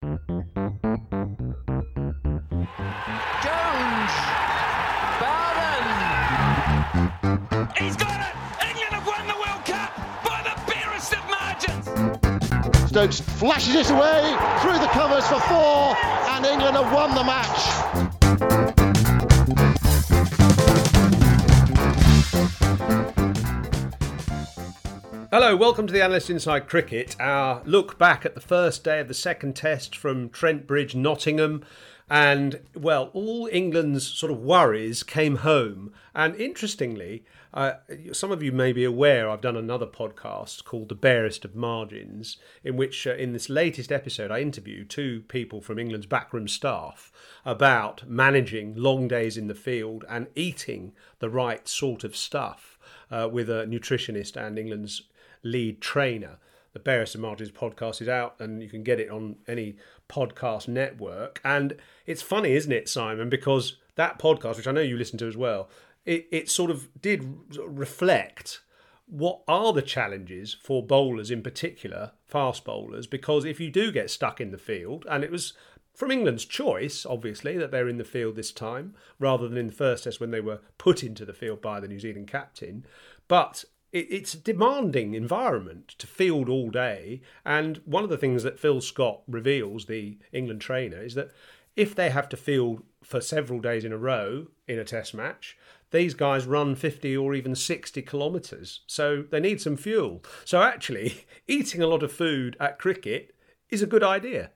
Jones. Barron. He's got it. England have won the World Cup by the barest of margins. Stokes flashes it away through the covers for four, and England have won the match. Hello, welcome to the Analyst Inside Cricket. Our look back at the first day of the second test from Trent Bridge, Nottingham. And, well, all England's sort of worries came home. And interestingly, uh, some of you may be aware I've done another podcast called The Barest of Margins, in which, uh, in this latest episode, I interview two people from England's backroom staff about managing long days in the field and eating the right sort of stuff uh, with a nutritionist and England's lead trainer. The Barest of Margins podcast is out and you can get it on any podcast network. And it's funny, isn't it, Simon? Because that podcast, which I know you listen to as well, it, it sort of did reflect what are the challenges for bowlers in particular, fast bowlers, because if you do get stuck in the field, and it was from England's choice, obviously, that they're in the field this time, rather than in the first test when they were put into the field by the New Zealand captain. But it's a demanding environment to field all day. And one of the things that Phil Scott reveals, the England trainer, is that if they have to field for several days in a row in a test match, these guys run 50 or even 60 kilometres. So they need some fuel. So actually, eating a lot of food at cricket is a good idea.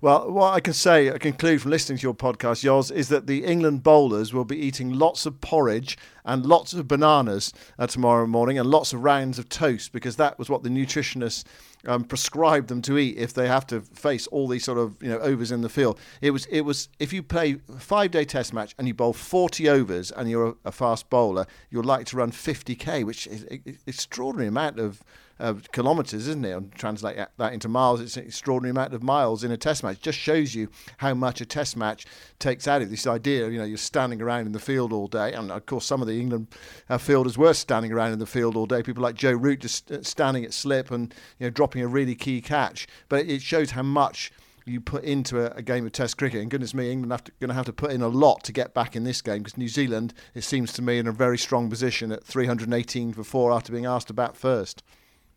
Well, what I can say, I conclude from listening to your podcast, Yoz, is that the England bowlers will be eating lots of porridge and lots of bananas uh, tomorrow morning and lots of rounds of toast because that was what the nutritionists um, prescribed them to eat if they have to face all these sort of you know overs in the field. It was it was if you play a five day test match and you bowl 40 overs and you're a, a fast bowler, you're likely to run 50k, which is an extraordinary amount of uh, kilometres, isn't it? And translate that into miles, it's an extraordinary amount of miles in a test match. It Just shows you how much a test match takes out of this idea. You know, you're standing around in the field all day, and of course, some of the England uh, fielders were standing around in the field all day. People like Joe Root just uh, standing at slip and you know dropping a really key catch. But it shows how much you put into a, a, game of Test cricket. And goodness me, England are going to have to put in a lot to get back in this game because New Zealand, it seems to me, in a very strong position at 318 for four after being asked to bat first.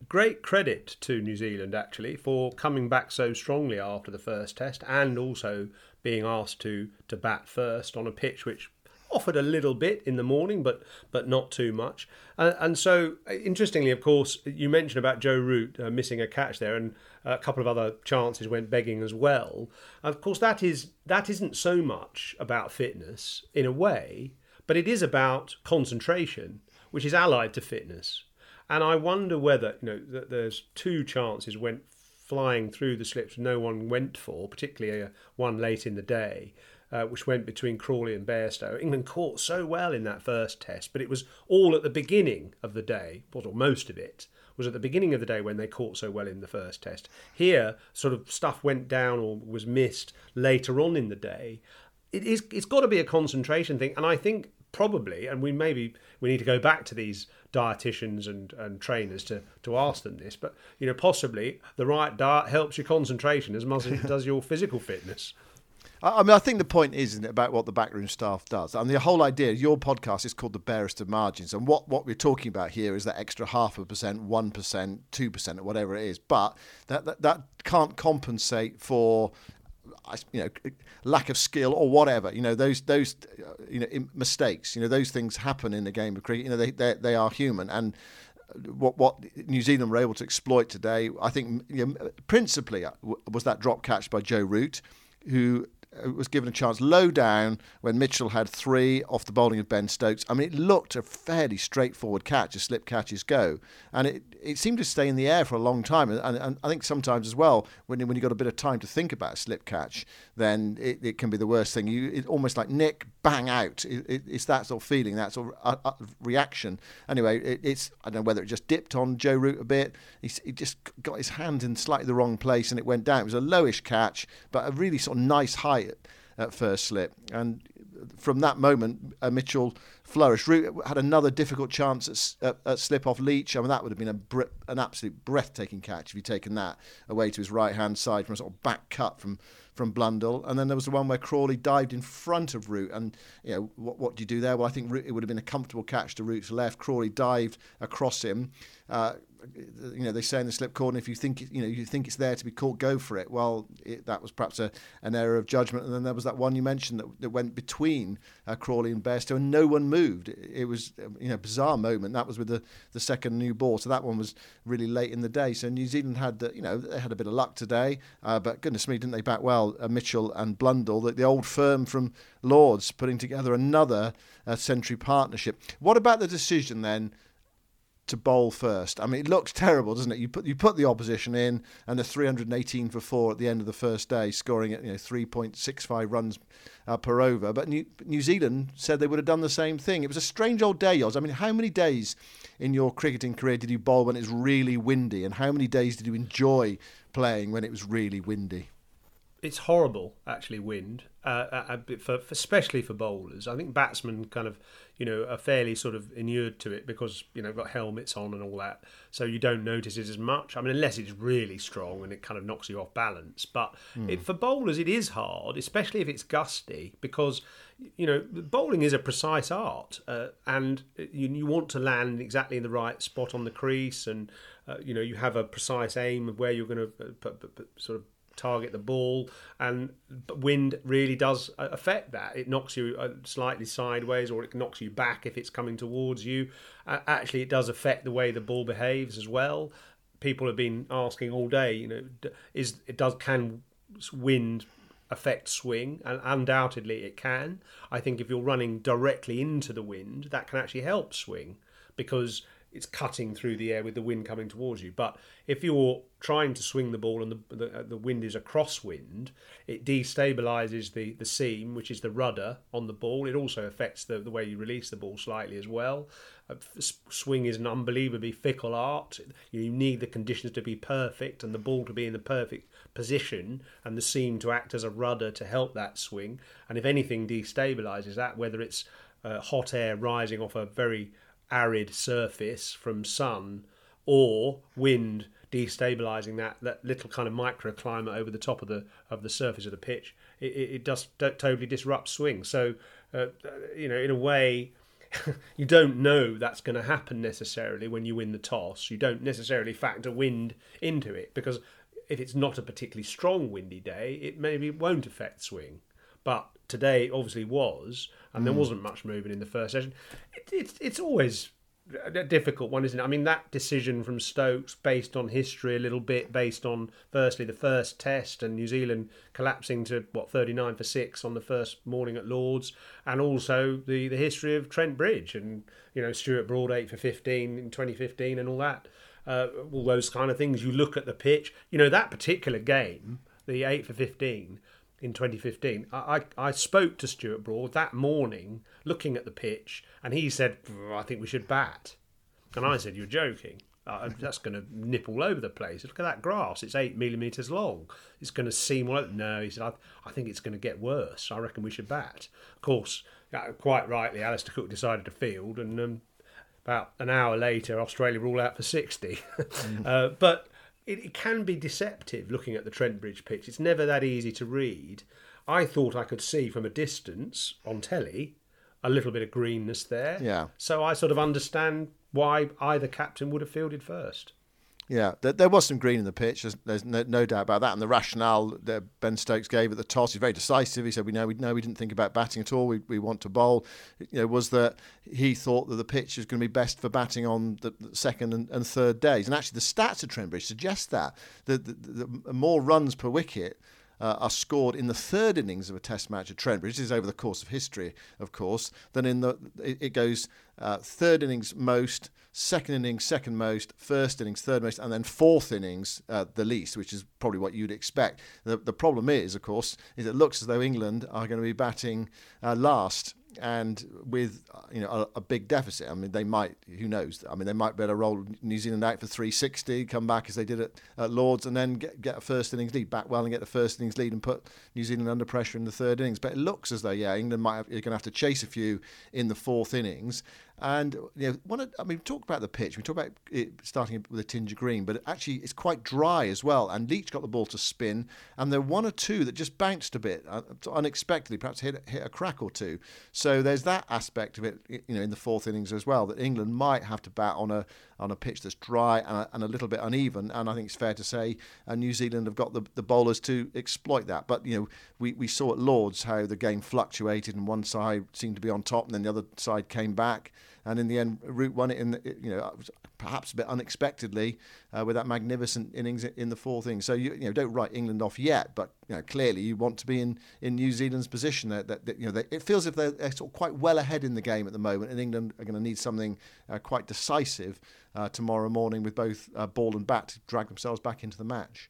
Great credit to New Zealand actually for coming back so strongly after the first test and also being asked to to bat first on a pitch which offered a little bit in the morning, but but not too much. And, and so, interestingly, of course, you mentioned about Joe Root uh, missing a catch there, and a couple of other chances went begging as well. Of course, that is that isn't so much about fitness in a way, but it is about concentration, which is allied to fitness. And I wonder whether you know that there's two chances went flying through the slips no one went for, particularly uh, one late in the day uh, which went between Crawley and Bairstow. England caught so well in that first test, but it was all at the beginning of the day, or most of it, was at the beginning of the day when they caught so well in the first test. Here, sort of stuff went down or was missed later on in the day. It is. It's got to be a concentration thing, and I think probably, and we maybe we need to go back to these dietitians and, and trainers to, to ask them this, but you know, possibly the right diet helps your concentration as much as it does your physical fitness. I mean, I think the point is isn't it, about what the backroom staff does. I and mean, the whole idea, your podcast is called The Barest of Margins. And what, what we're talking about here is that extra half a percent, 1%, 2%, or whatever it is. But that, that, that can't compensate for you know lack of skill or whatever you know those those uh, you know mistakes you know those things happen in the game of cricket you know they they, they are human and what what New Zealand were able to exploit today I think you know, principally uh, was that drop catch by Joe Root who uh, Uh, was given a chance low down when Mitchell had three off the bowling of Ben Stokes. I mean, it looked a fairly straightforward catch as slip catches go, and it, it seemed to stay in the air for a long time. And, and I think sometimes as well, when when you've got a bit of time to think about a slip catch, then it, it can be the worst thing. You it almost like nick bang out. It, it's that sort of feeling, that sort of uh, uh, reaction. Anyway, it's I don't know whether it just dipped on Joe Root a bit. He, he just got his hand in slightly the wrong place and it went down. It was a lowish catch, but a really sort of nice height at, at first slip. And from that moment, uh, Mitchell flourished. Root had another difficult chance at, at, at, slip off Leach. I mean, that would have been a an absolute breathtaking catch if he'd taken that away to his right hand side from a sort of back cut from from Blundell. And then there was the one where Crawley dived in front of Root. And, you know, what, what do you do there? Well, I think Root, it would have been a comfortable catch to Root's left. Crawley dived across him. Uh, you know, they say in the slip corner, if you think you know you think it's there to be caught, go for it. Well, it, that was perhaps a, an error of judgment. And then there was that one you mentioned that, that went between uh, Crawley and Bairstow, and no one moved. It, it was you know bizarre moment. That was with the, the second new ball, so that one was really late in the day. So New Zealand had the, you know they had a bit of luck today, uh, but goodness me, didn't they back well? Uh, Mitchell and Blundell, the, the, old firm from Lords, putting together another uh, century partnership. What about the decision then? To bowl first. I mean, it looks terrible, doesn't it? You put you put the opposition in, and the 318 for four at the end of the first day, scoring at you know 3.65 runs uh, per over. But New, New Zealand said they would have done the same thing. It was a strange old day, Yoz. I mean, how many days in your cricketing career did you bowl when it's really windy, and how many days did you enjoy playing when it was really windy? It's horrible, actually. Wind, uh, uh for, for, especially for bowlers. I think batsmen kind of you know, are fairly sort of inured to it because, you know, got helmets on and all that. So you don't notice it as much. I mean, unless it's really strong and it kind of knocks you off balance. But mm. it, for bowlers, it is hard, especially if it's gusty, because, you know, bowling is a precise art uh, and you, you want to land exactly in the right spot on the crease and, uh, you know, you have a precise aim of where you're going to uh, put, sort of target the ball, and wind really does uh, affect that. It knocks you uh, slightly sideways, or it knocks you back if it's coming towards you. Actually, it does affect the way the ball behaves as well. People have been asking all day, you know, is it does can wind affect swing and undoubtedly it can i think if you're running directly into the wind that can actually help swing because it's cutting through the air with the wind coming towards you. But if you're trying to swing the ball and the, the, uh, the wind is a crosswind, it destabilizes the, the seam, which is the rudder on the ball. It also affects the, the way you release the ball slightly as well. Uh, swing is an unbelievably fickle art. You need the conditions to be perfect and the ball to be in the perfect position and the seam to act as a rudder to help that swing. And if anything destabilizes that, whether it's uh, hot air rising off a very arid surface from sun or wind destabilizing that, that little kind of microclimate over the top of the of the surface of the pitch, it, it, does totally disrupt swing. So, uh, you know, in a way, you don't know that's going to happen necessarily when you win the toss. You don't necessarily factor wind into it because if it's not a particularly strong windy day, it maybe won't affect swing. But today obviously was, and mm. there wasn't much movement in the first session. It, it's it's always a difficult one, isn't it? I mean, that decision from Stokes, based on history a little bit, based on firstly the first test and New Zealand collapsing to what thirty nine for six on the first morning at Lords, and also the the history of Trent Bridge and you know Stuart Broad eight for fifteen in twenty fifteen and all that. Uh, all those kind of things. You look at the pitch. You know that particular game, the eight for fifteen in 2015. I, I, I, spoke to Stuart Broad that morning looking at the pitch, and he said, I think we should bat. And I said, You're joking. Uh, that's going to nip all over the place. Look at that grass; it's eight millimeters long. It's going to seam all. No, he said, I, I think it's going to get worse. I reckon we should bat. Of course, uh, quite rightly, Alastair Cook decided to field, and um, about an hour later, Australia were all out for sixty. mm. uh, but it, it can be deceptive looking at the Trent Bridge pitch. It's never that easy to read. I thought I could see from a distance on telly a little bit of greenness there. Yeah. So I sort of understand why either captain would have fielded first. Yeah, there, there, was some green in the pitch. There's, there's no, no, doubt about that. And the rationale that Ben Stokes gave at the toss, he's very decisive. He said, "We know, we know, we didn't think about batting at all. We, we want to bowl." You know, was that he thought that the pitch was going to be best for batting on the, the second and, and, third days. And actually, the stats at Trent Bridge suggest that the, the, the more runs per wicket uh, are scored in the third innings of a Test match at Trent Bridge. This is over the course of history, of course. Then in the it, it goes uh, third innings most, second innings second most, first innings third most, and then fourth innings uh, the least, which is probably what you'd expect. The, the problem is, of course, is it looks as though England are going to be batting uh, last and with you know a, a, big deficit. I mean, they might. Who knows? I mean, they might better roll New Zealand out for 360, come back as they did at, at Lords, and then get, get a first innings lead, back well and get the first innings lead, and put New Zealand under pressure in the third innings. But it looks as though yeah, England might have, you're going to have to chase a few in the fourth innings, and you know, one of, I mean, talk about the pitch. We talk about it starting with a tinge of green, but actually it's quite dry as well. And Leach got the ball to spin, and there were one or two that just bounced a bit uh, unexpectedly, perhaps hit hit a crack or two. So there's that aspect of it, you know, in the fourth innings as well. That England might have to bat on a on a pitch that's dry and a, and a little bit uneven. And I think it's fair to say uh, New Zealand have got the, the bowlers to exploit that. But you know, we, we saw at Lords how the game fluctuated, and one side seemed to be on top, and then the other side came back and in the end, Root won it in the, you know perhaps a bit unexpectedly uh, with that magnificent innings in the fourth inning. So you, you know don't write England off yet, but you know clearly you want to be in, in New Zealand's position. That, that, that you know they, it feels as if they're, they're, sort of quite well ahead in the game at the moment, and England are going to need something uh, quite decisive uh, tomorrow morning with both uh, ball and bat to drag themselves back into the match.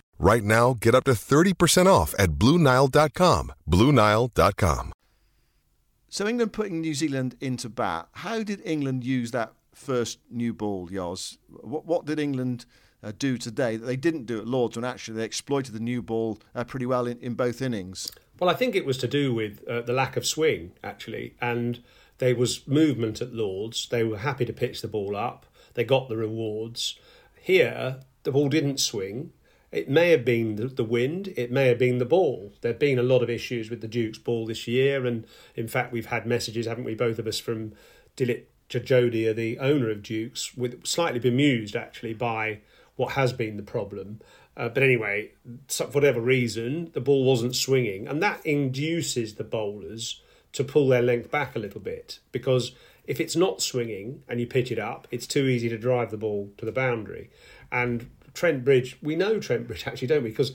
Right now, get up to 30% off at Bluenile.com. Bluenile.com. So, England putting New Zealand into bat, how did England use that first new ball, Yoz? What, what did England uh, do today that they didn't do at Lords when actually they exploited the new ball uh, pretty well in, in both innings? Well, I think it was to do with uh, the lack of swing, actually. And there was movement at Lords. They were happy to pitch the ball up, they got the rewards. Here, the ball didn't swing it may have been the, wind, it may have been the ball. There have been a lot of issues with the Duke's ball this year, and in fact, we've had messages, haven't we, both of us, from Dilip Jajodia, the owner of Duke's, with slightly bemused actually by what has been the problem. Uh, but anyway, for whatever reason, the ball wasn't swinging, and that induces the bowlers to pull their length back a little bit because if it's not swinging and you pitch it up, it's too easy to drive the ball to the boundary. And Trent Bridge, we know Trent Bridge actually, don't we? Because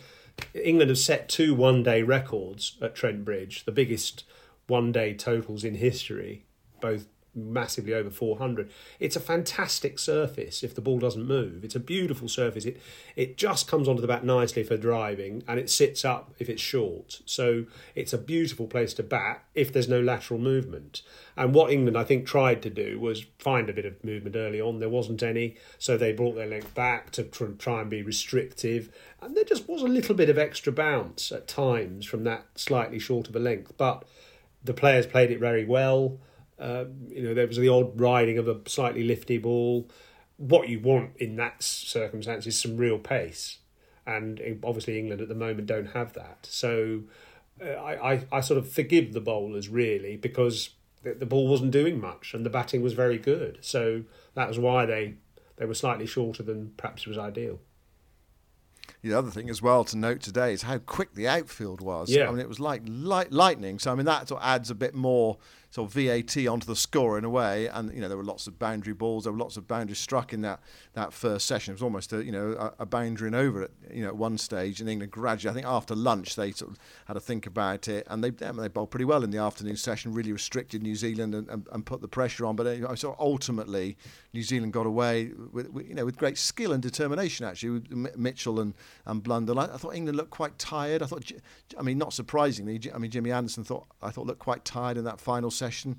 England have set two one day records at Trent Bridge, the biggest one day totals in history, both massively over 400. It's a fantastic surface if the ball doesn't move. It's a beautiful surface. It it just comes onto the bat nicely for driving and it sits up if it's short. So it's a beautiful place to bat if there's no lateral movement. And what England I think tried to do was find a bit of movement early on. There wasn't any, so they brought their length back to try and be restrictive. And there just was a little bit of extra bounce at times from that slightly short of a length, but the players played it very well Uh, you know, there was the odd riding of a slightly lifty ball. What you want in that circumstance is some real pace, and obviously England at the moment don't have that. So uh, I, I, I sort of forgive the bowlers really because the, the ball wasn't doing much and the batting was very good. So that was why they they were slightly shorter than perhaps was ideal. The other thing as well to note today is how quick the outfield was. Yeah. I mean, it was like light, lightning. So, I mean, that sort of adds a bit more sort of VAT onto the score in a way. And, you know, there were lots of boundary balls. There were lots of boundaries struck in that, that first session. It was almost, a, you know, a, a boundary and over at, you know, at one stage. And England gradually, I think after lunch, they sort of had to think about it. And they, they bowled pretty well in the afternoon session, really restricted New Zealand and, and, and put the pressure on. But uh, so ultimately, New Zealand got away with, with, you know, with great skill and determination, actually, with Mitchell and, and Blundell. I, I thought England looked quite tired. I thought, I mean, not surprisingly, I mean, Jimmy Anderson thought, I thought looked quite tired in that final session.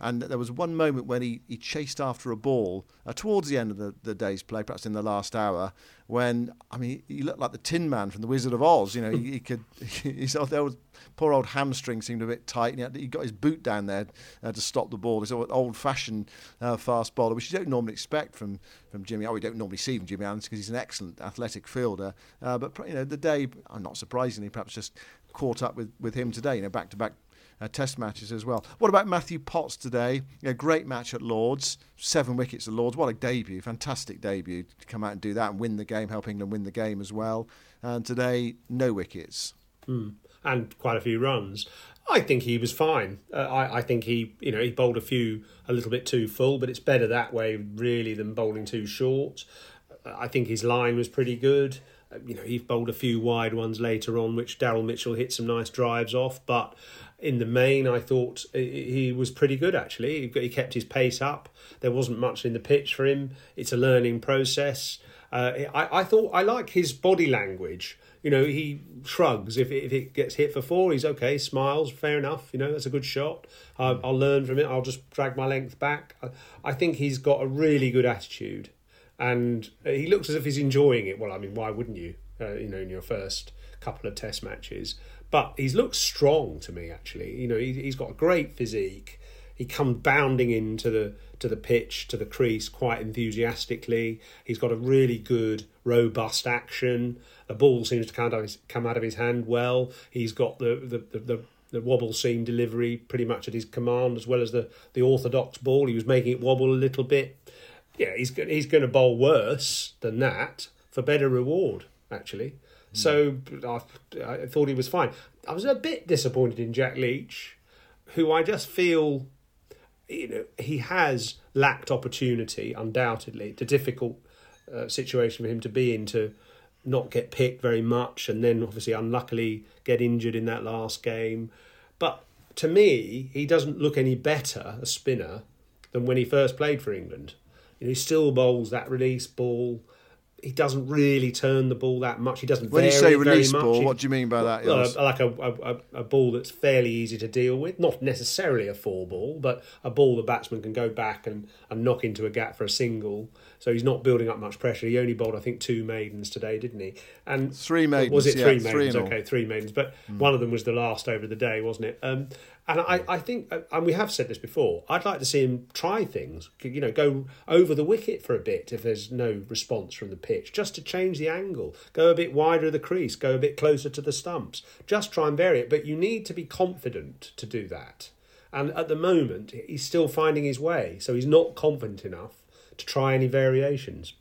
And there was one moment when he, he chased after a ball uh, towards the end of the, the day's play, perhaps in the last hour, when, I mean, he looked like the Tin Man from The Wizard of Oz. You know, he, he could, he saw there was, poor old hamstring seemed a bit tight, and he, had, he got his boot down there uh, to stop the ball. This old fashioned uh, fast bowler, which you don't normally expect from, from Jimmy. Oh, we don't normally see from Jimmy Anderson because he's an excellent athletic fielder. Uh, but, you know, the day, uh, not surprisingly, perhaps just caught up with, with him today, you know, back to back uh, Test matches as well. What about Matthew Potts today? A great match at Lords, seven wickets at Lords. What a debut! Fantastic debut to come out and do that and win the game, help England win the game as well. And today, no wickets. Mm. And quite a few runs. I think he was fine. Uh, I, I think he, you know, he bowled a few a little bit too full, but it's better that way really than bowling too short. I think his line was pretty good. Uh, you know, he bowled a few wide ones later on, which Daryl Mitchell hit some nice drives off. But in the main, I thought he was pretty good actually. He kept his pace up. There wasn't much in the pitch for him. It's a learning process. Uh, I, I thought I like his body language. You know, he shrugs if it, if it gets hit for four. He's okay, smiles, fair enough. You know, that's a good shot. Uh, I'll learn from it. I'll just drag my length back. I, I think he's got a really good attitude, and he looks as if he's enjoying it. Well, I mean, why wouldn't you? Uh, you know, in your first couple of Test matches. But he's looked strong to me, actually. You know, he, he's got a great physique. He comes bounding into the to the pitch, to the crease quite enthusiastically. He's got a really good, robust action. The ball seems to come out of come out of his hand well. He's got the the, the, the the wobble seam delivery pretty much at his command, as well as the, the orthodox ball. He was making it wobble a little bit. Yeah, he's he's going to bowl worse than that for better reward, actually. So I, I thought he was fine. I was a bit disappointed in Jack Leach, who I just feel, you know, he has lacked opportunity, undoubtedly. It's a difficult uh, situation for him to be in to not get picked very much, and then obviously unluckily get injured in that last game. But to me, he doesn't look any better a spinner than when he first played for England. You know, he still bowls that release ball he doesn't really turn the ball that much. He doesn't. When you say release ball, what do you mean by that? Uh, like a, a, a, ball that's fairly easy to deal with, not necessarily a four ball, but a ball the batsman can go back and, and knock into a gap for a single. So he's not building up much pressure. He only bowled, I think, two maidens today, didn't he? And three maidens. Was it yeah, three maidens? Three okay, three maidens. But mm. one of them was the last over of the day, wasn't it? Um, and I, I think, and we have said this before, I'd like to see him try things, you know, go over the wicket for a bit if there's no response from the pitch, just to change the angle, go a bit wider of the crease, go a bit closer to the stumps, just try and vary it. But you need to be confident to do that. And at the moment, he's still finding his way, so he's not confident enough to try any variations.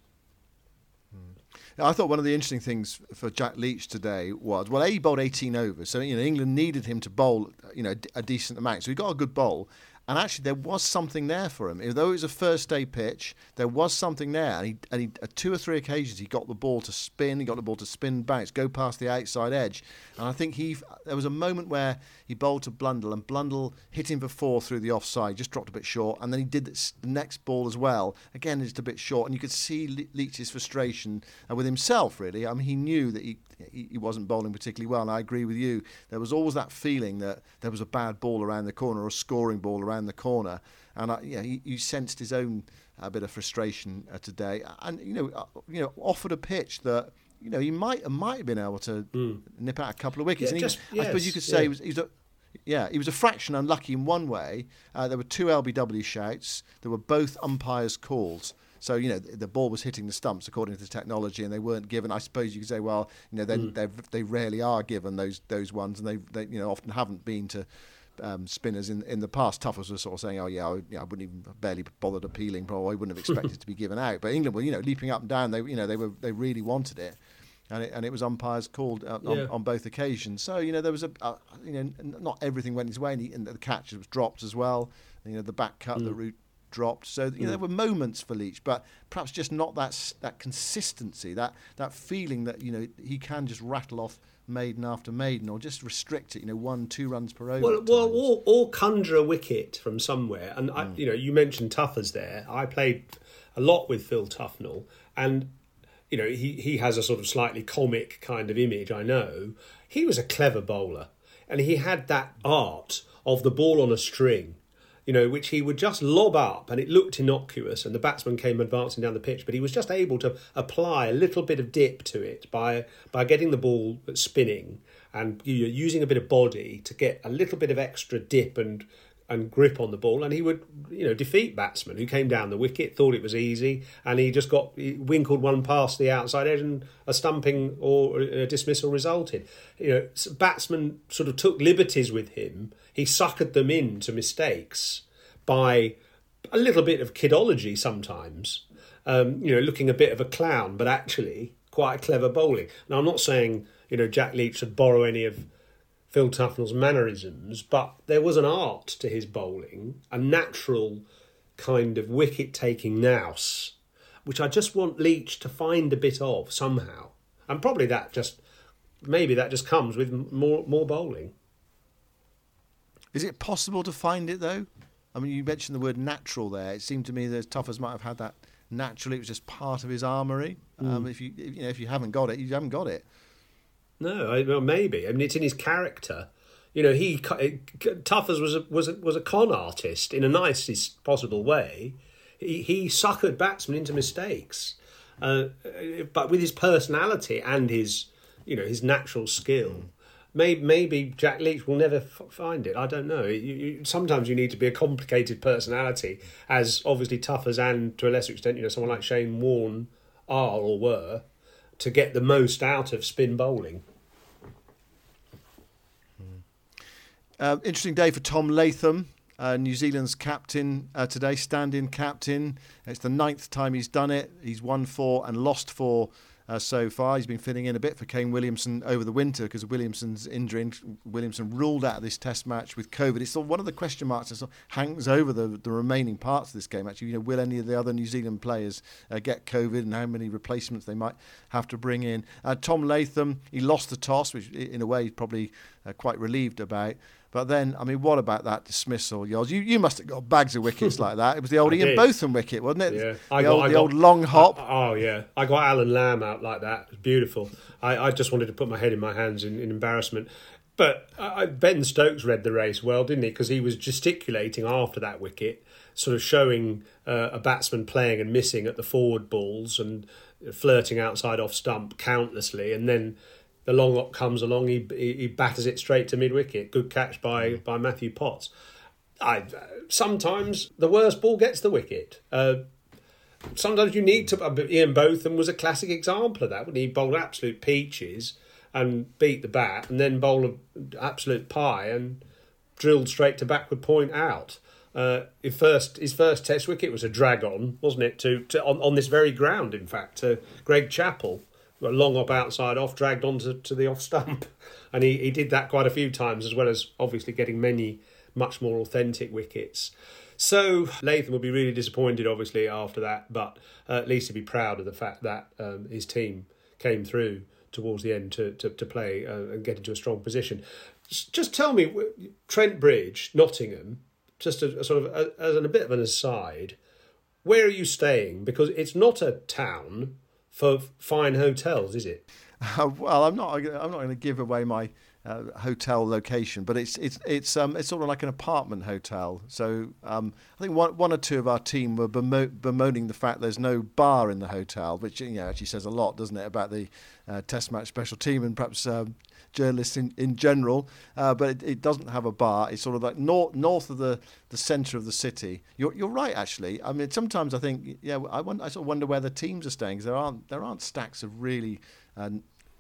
I thought one of the interesting things for Jack Leach today was well, he bowled 18 overs, so you know England needed him to bowl you know a decent amount, so he got a good bowl. And actually, there was something there for him. Though it was a first day pitch, there was something there. And, he, and he, at two or three occasions, he got the ball to spin, he got the ball to spin bounce, go past the outside edge. And I think he there was a moment where he bowled to Blundell, and Blundell hit him for four through the offside, just dropped a bit short. And then he did the next ball as well. Again, just a bit short. And you could see Leach's frustration uh, with himself, really. I mean, he knew that he, he wasn't bowling particularly well. And I agree with you. There was always that feeling that there was a bad ball around the corner or a scoring ball around the corner. And I, yeah, he, you sensed his own a bit of frustration uh, today. And you know, uh, you know, offered a pitch that you know he might might have been able to mm. nip out a couple of wickets. Yeah, just, he, yes, I suppose you could say yeah. he was, he was a, Yeah, he was a fraction unlucky in one way. Uh, there were two LBW shouts. There were both umpires' calls. So you know the, the ball was hitting the stumps according to the technology, and they weren't given. I suppose you could say, well, you know, they mm. they rarely are given those those ones, and they they you know often haven't been to um, spinners in in the past. Tuffers were sort of saying, "Oh yeah, I, you know, I wouldn't even barely bothered appealing. Probably I wouldn't have expected to be given out." But England were, you know, leaping up and down. They, you know, they were they really wanted it, and it, and it was umpires called uh, on, yeah. on, both occasions. So you know, there was a, uh, you know, not everything went his way, and, he, and, the catch was dropped as well. You know, the back cut, mm. the Root dropped. So you know, there mm. were moments for Leach, but perhaps just not that that consistency, that that feeling that you know he can just rattle off maiden after maiden, or just restrict it. You know, one, two runs per over. Well, well or, or conjure a wicket from somewhere. And mm. I, you know, you mentioned Tuffers there. I played a lot with Phil Tufnell, and you know, he he has a sort of slightly comic kind of image. I know he was a clever bowler, and he had that art of the ball on a string you know, which he would just lob up and it looked innocuous and the batsman came advancing down the pitch, but he was just able to apply a little bit of dip to it by by getting the ball spinning and using a bit of body to get a little bit of extra dip and and grip on the ball, and he would, you know, defeat batsmen who came down the wicket, thought it was easy, and he just got he winkled one past the outside edge, and a stumping or a dismissal resulted. You know, batsmen sort of took liberties with him he suckered them into mistakes by a little bit of kidology sometimes. Um, you know, looking a bit of a clown, but actually quite clever bowling. Now, I'm not saying you know Jack Leach should borrow any of Phil Tufnell's mannerisms, but there was an art to his bowling, a natural kind of wicket taking nous, which I just want Leach to find a bit of somehow. And probably that just maybe that just comes with more more bowling. Is it possible to find it though? I mean, you mentioned the word natural there. It seemed to me that Tuffers might have had that naturally. It was just part of his armory. Mm. Um, if you if, you know if you haven't got it, you haven't got it. No, I, well, maybe. I mean, it's in his character. You know, he Tuffers was a, was a, was a con artist in a nicest possible way. He he suckered batsmen into mistakes, uh, but with his personality and his you know his natural skill maybe, maybe Jack Leach will never f- find it. I don't know. You, you, sometimes you need to be a complicated personality, as obviously Tuffers and to a lesser extent, you know, someone like Shane Warne are or were, to get the most out of spin bowling. Uh, interesting day for Tom Latham, uh, New Zealand's captain uh, today, stand-in captain. It's the ninth time he's done it. He's won four and lost four uh, so far. He's been filling in a bit for Kane Williamson over the winter because Williamson's injury. Williamson ruled out of this Test match with COVID. It's one of the question marks that sort of hangs over the, the remaining parts of this game. Actually, you know, will any of the other New Zealand players uh, get COVID, and how many replacements they might have to bring in? Uh, Tom Latham, he lost the toss, which in a way he's probably uh, quite relieved about. But then, I mean, what about that dismissal, Yoz? You you must have got bags of wickets like that. It was the old I Ian did. Botham wicket, wasn't it? Yeah, the, got, old, I the got, old long hop. oh yeah, I got Alan Lamb out like that. It was beautiful. I, I just wanted to put my head in my hands in, in embarrassment. But Ben Stokes read the race well, didn't he? Because he was gesticulating after that wicket, sort of showing uh, a batsman playing and missing at the forward balls and flirting outside off stump countlessly, and then the long lock comes along, he he batters it straight to mid wicket. Good catch by mm. by Matthew Potts. I sometimes the worst ball gets the wicket. Uh, sometimes you need to. Uh, Ian Botham was a classic example of that when he bowled absolute peaches and beat the bat, and then bowled an absolute pie and drilled straight to backward point out. Uh, his first his first Test wicket was a drag on, wasn't it? To, to on, on this very ground, in fact, to Greg Chappell, a long hop outside off, dragged onto to the off stump. And he, he did that quite a few times, as well as obviously getting many much more authentic wickets. So Latham will be really disappointed, obviously, after that, but uh, at least he'll be proud of the fact that um, his team came through towards the end to, to, to play uh, and get into a strong position. Just tell me, Trent Bridge, Nottingham, just a, a sort of a, as a bit of an aside, where are you staying? Because it's not a town for fine hotels, is it? Uh, well, I'm not. I'm not going to give away my uh, hotel location, but it's it's it's um, it's sort of like an apartment hotel. So um, I think one one or two of our team were bemo- bemoaning the fact there's no bar in the hotel, which you know actually says a lot, doesn't it, about the uh, Test match special team and perhaps. Um, journalists in, in general, uh, but it, it, doesn't have a bar. It's sort of like north north of the, the centre of the city. You're, you're right, actually. I mean, sometimes I think, yeah, I, wonder, I sort of wonder where the teams are staying because there aren't there aren't stacks of really uh,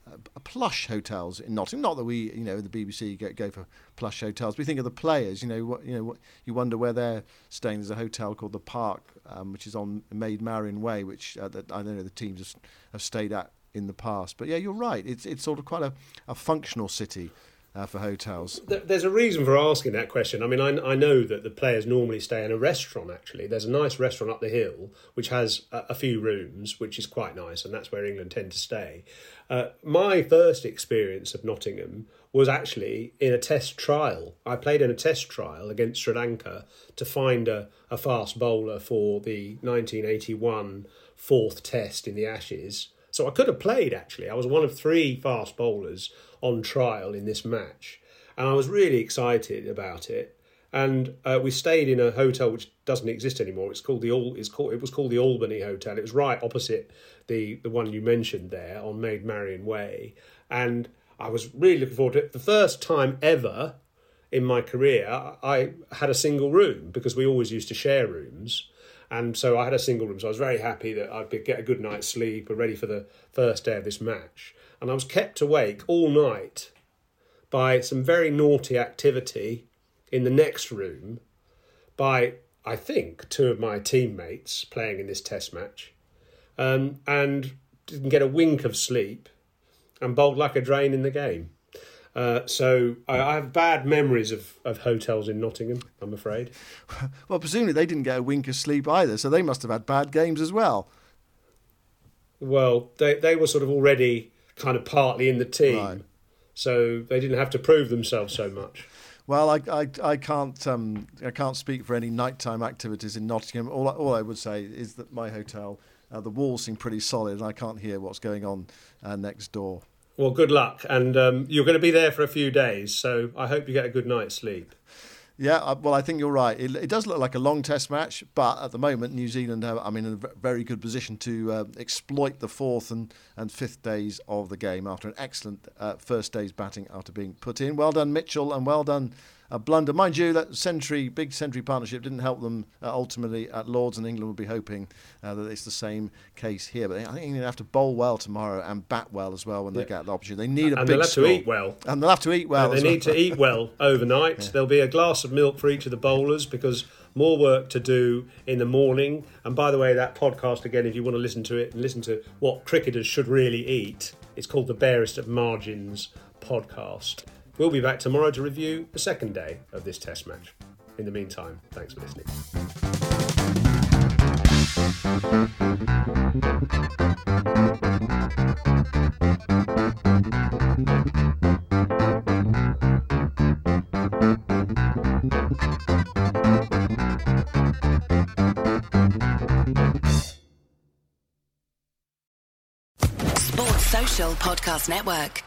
uh, plush hotels in Nottingham. Not that we, you know, the BBC go, go, for plush hotels. We think of the players. You know, what, you know, what, you wonder where they're staying. There's a hotel called the Park, um, which is on Maid Marian Way, which uh, that I don't know the teams have, have, stayed at in the past. But yeah, you're right. It's it's sort of quite a, a functional city uh, for hotels? There's a reason for asking that question. I mean, I, I, know that the players normally stay in a restaurant, actually. There's a nice restaurant up the hill which has a, a few rooms, which is quite nice, and that's where England tend to stay. Uh, my first experience of Nottingham was actually in a test trial. I played in a test trial against Sri Lanka to find a, a fast bowler for the 1981 fourth test in the Ashes. So I could have played actually. I was one of three fast bowlers on trial in this match, and I was really excited about it. And uh, we stayed in a hotel which doesn't exist anymore. It's called the Al- it's called it was called the Albany Hotel. It was right opposite the the one you mentioned there on Maid Marian Way, and I was really looking forward to it. The first time ever in my career, I had a single room because we always used to share rooms. And so I had a single room, so I was very happy that I'd get a good night's sleep and ready for the first day of this match and I was kept awake all night by some very naughty activity in the next room by, I think, two of my teammates playing in this test match, um, and didn't get a wink of sleep and bowled like a drain in the game. Uh, so I, I, have bad memories of, of hotels in Nottingham, I'm afraid. Well, presumably they didn't get a wink of sleep either, so they must have had bad games as well. Well, they, they were sort of already kind of partly in the team. Right. So they didn't have to prove themselves so much. Well, I, I, I can't um, I can't speak for any nighttime activities in Nottingham. All, all I would say is that my hotel, uh, the walls seem pretty solid, and I can't hear what's going on uh, next door. Well, good luck, and um, you're going to be there for a few days, so I hope you get a good night's sleep. Yeah, well, I think you're right. It, it, does look like a long test match, but at the moment, New Zealand I mean, in a very good position to uh, exploit the fourth and, and fifth days of the game after an excellent uh, first day's batting after being put in. Well done, Mitchell, and well done a Blundell. Mind you, that century, big century partnership didn't help them uh, ultimately at Lords, and England will be hoping uh, that it's the same case here. But I think England have to bowl well tomorrow and bat well as well when yeah. they get the opportunity. They need a and big they'll have score. to eat well. And they'll have to eat well. And they need well. to eat well overnight. Yeah. There'll be a glass of milk for each of the bowlers because more work to do in the morning. And by the way, that podcast again, if you want to listen to it and listen to what cricketers should really eat, it's called the Barest of Margins podcast. We'll be back tomorrow to review the second day of this test match. In the meantime, thanks for listening. Sports Social Podcast Network.